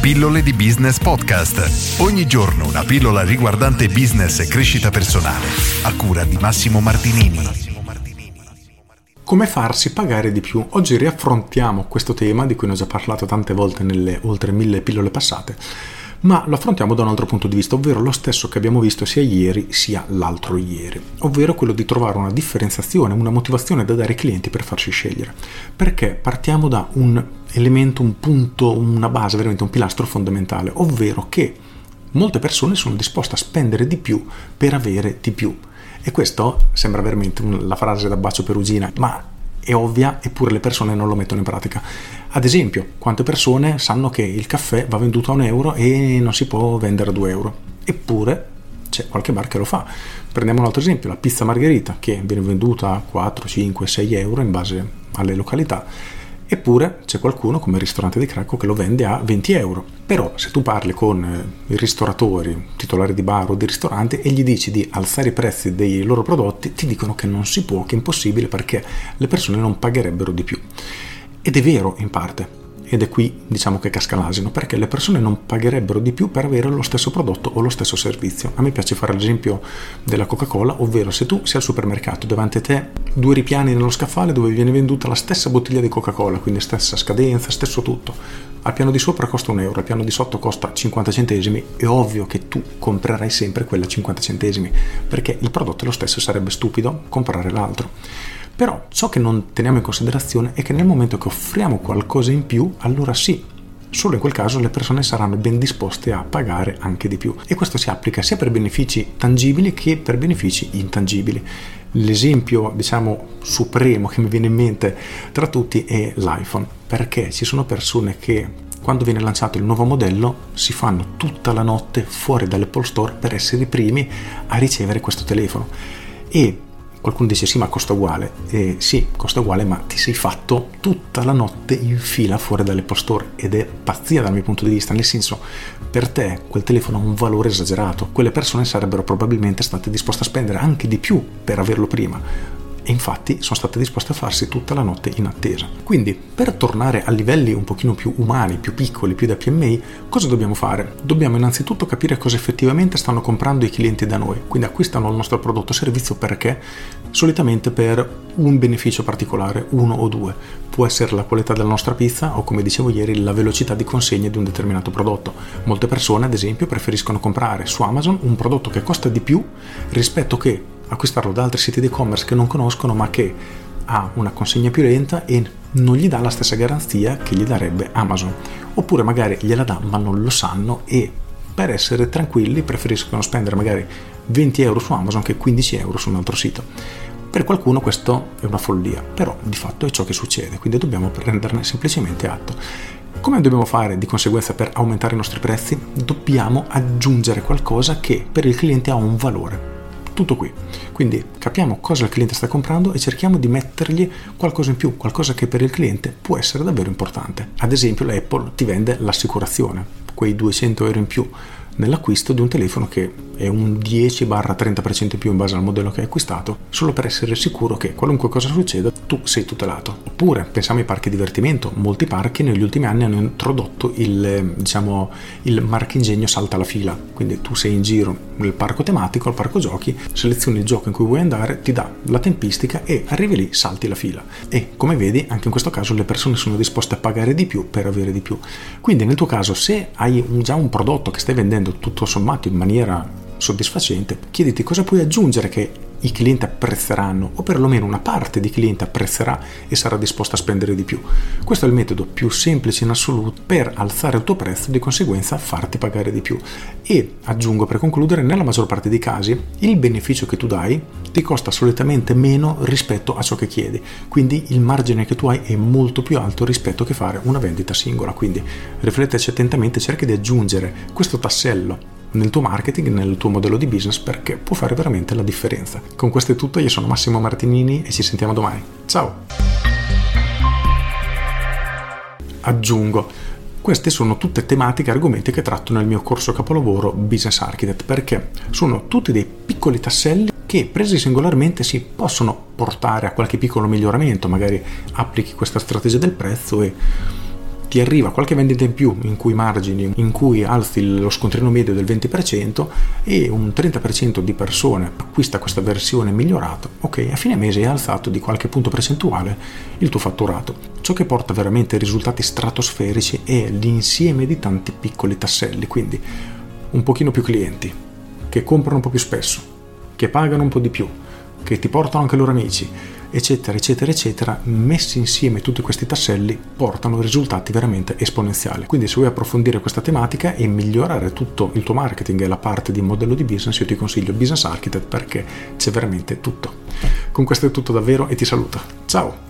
Pillole di Business Podcast. Ogni giorno una pillola riguardante business e crescita personale. A cura di Massimo Martinini. Come farsi pagare di più? Oggi riaffrontiamo questo tema di cui ne ho già parlato tante volte nelle oltre mille pillole passate ma lo affrontiamo da un altro punto di vista, ovvero lo stesso che abbiamo visto sia ieri sia l'altro ieri, ovvero quello di trovare una differenziazione, una motivazione da dare ai clienti per farci scegliere. Perché partiamo da un elemento, un punto, una base, veramente un pilastro fondamentale, ovvero che molte persone sono disposte a spendere di più per avere di più. E questo sembra veramente la frase da bacio perugina, ma è ovvia eppure le persone non lo mettono in pratica. Ad esempio, quante persone sanno che il caffè va venduto a un euro e non si può vendere a 2 euro? Eppure c'è qualche bar che lo fa. Prendiamo un altro esempio, la pizza margherita che viene venduta a 4, 5, 6 euro in base alle località Eppure c'è qualcuno come il ristorante di Cracco che lo vende a 20 euro. Però se tu parli con eh, i ristoratori, titolari di bar o di ristoranti e gli dici di alzare i prezzi dei loro prodotti, ti dicono che non si può, che è impossibile perché le persone non pagherebbero di più. Ed è vero in parte, ed è qui diciamo che casca l'asino, perché le persone non pagherebbero di più per avere lo stesso prodotto o lo stesso servizio. A me piace fare l'esempio della Coca-Cola, ovvero se tu sei al supermercato davanti a te due ripiani nello scaffale dove viene venduta la stessa bottiglia di Coca-Cola, quindi stessa scadenza, stesso tutto. Al piano di sopra costa un euro, al piano di sotto costa 50 centesimi, è ovvio che tu comprerai sempre quella 50 centesimi, perché il prodotto è lo stesso, sarebbe stupido comprare l'altro. Però ciò che non teniamo in considerazione è che nel momento che offriamo qualcosa in più, allora sì, solo in quel caso le persone saranno ben disposte a pagare anche di più. E questo si applica sia per benefici tangibili che per benefici intangibili. L'esempio, diciamo, supremo che mi viene in mente tra tutti è l'iPhone, perché ci sono persone che quando viene lanciato il nuovo modello si fanno tutta la notte fuori dall'Apple Store per essere i primi a ricevere questo telefono. E Qualcuno dice sì ma costa uguale, eh, sì costa uguale ma ti sei fatto tutta la notte in fila fuori dall'Apple Store. Ed è pazzia dal mio punto di vista, nel senso per te quel telefono ha un valore esagerato, quelle persone sarebbero probabilmente state disposte a spendere anche di più per averlo prima, infatti sono state disposte a farsi tutta la notte in attesa. Quindi, per tornare a livelli un pochino più umani, più piccoli, più da PMI, cosa dobbiamo fare? Dobbiamo innanzitutto capire cosa effettivamente stanno comprando i clienti da noi, quindi acquistano il nostro prodotto o servizio perché? Solitamente per un beneficio particolare, uno o due. Può essere la qualità della nostra pizza o, come dicevo ieri, la velocità di consegna di un determinato prodotto. Molte persone, ad esempio, preferiscono comprare su Amazon un prodotto che costa di più rispetto che acquistarlo da altri siti di e-commerce che non conoscono ma che ha una consegna più lenta e non gli dà la stessa garanzia che gli darebbe Amazon. Oppure magari gliela dà ma non lo sanno e per essere tranquilli preferiscono spendere magari 20 euro su Amazon che 15 euro su un altro sito. Per qualcuno questo è una follia, però di fatto è ciò che succede, quindi dobbiamo prenderne semplicemente atto. Come dobbiamo fare di conseguenza per aumentare i nostri prezzi? Dobbiamo aggiungere qualcosa che per il cliente ha un valore. Tutto qui. Quindi capiamo cosa il cliente sta comprando e cerchiamo di mettergli qualcosa in più, qualcosa che per il cliente può essere davvero importante. Ad esempio l'Apple ti vende l'assicurazione, quei 200 euro in più nell'acquisto di un telefono che è un 10-30% in più in base al modello che hai acquistato, solo per essere sicuro che qualunque cosa succeda tu sei tutelato. Oppure pensiamo ai parchi divertimento, molti parchi negli ultimi anni hanno introdotto il, diciamo, il marchingegno salta la fila, quindi tu sei in giro nel parco tematico, al parco giochi, selezioni il gioco in cui vuoi andare, ti dà la tempistica e arrivi lì, salti la fila. E come vedi anche in questo caso le persone sono disposte a pagare di più per avere di più. Quindi nel tuo caso se hai già un prodotto che stai vendendo tutto sommato in maniera soddisfacente, chiediti cosa puoi aggiungere che i clienti apprezzeranno o perlomeno una parte di clienti apprezzerà e sarà disposta a spendere di più. Questo è il metodo più semplice in assoluto per alzare il tuo prezzo e di conseguenza farti pagare di più. E aggiungo per concludere, nella maggior parte dei casi il beneficio che tu dai ti costa solitamente meno rispetto a ciò che chiedi, quindi il margine che tu hai è molto più alto rispetto che fare una vendita singola. Quindi rifletteci attentamente, cerca di aggiungere questo tassello nel tuo marketing, nel tuo modello di business perché può fare veramente la differenza. Con questo è tutto, io sono Massimo Martinini e ci sentiamo domani. Ciao! Aggiungo, queste sono tutte tematiche, argomenti che tratto nel mio corso capolavoro Business Architect perché sono tutti dei piccoli tasselli che presi singolarmente si possono portare a qualche piccolo miglioramento, magari applichi questa strategia del prezzo e ti arriva qualche vendita in più in cui margini, in cui alzi lo scontrino medio del 20% e un 30% di persone acquista questa versione migliorata, ok, a fine mese hai alzato di qualche punto percentuale il tuo fatturato. Ciò che porta veramente risultati stratosferici è l'insieme di tanti piccoli tasselli, quindi un pochino più clienti, che comprano un po' più spesso, che pagano un po' di più, che ti portano anche loro amici, eccetera, eccetera, eccetera, messi insieme tutti questi tasselli portano risultati veramente esponenziali. Quindi se vuoi approfondire questa tematica e migliorare tutto il tuo marketing e la parte di modello di business, io ti consiglio Business Architect perché c'è veramente tutto. Con questo è tutto davvero e ti saluto. Ciao!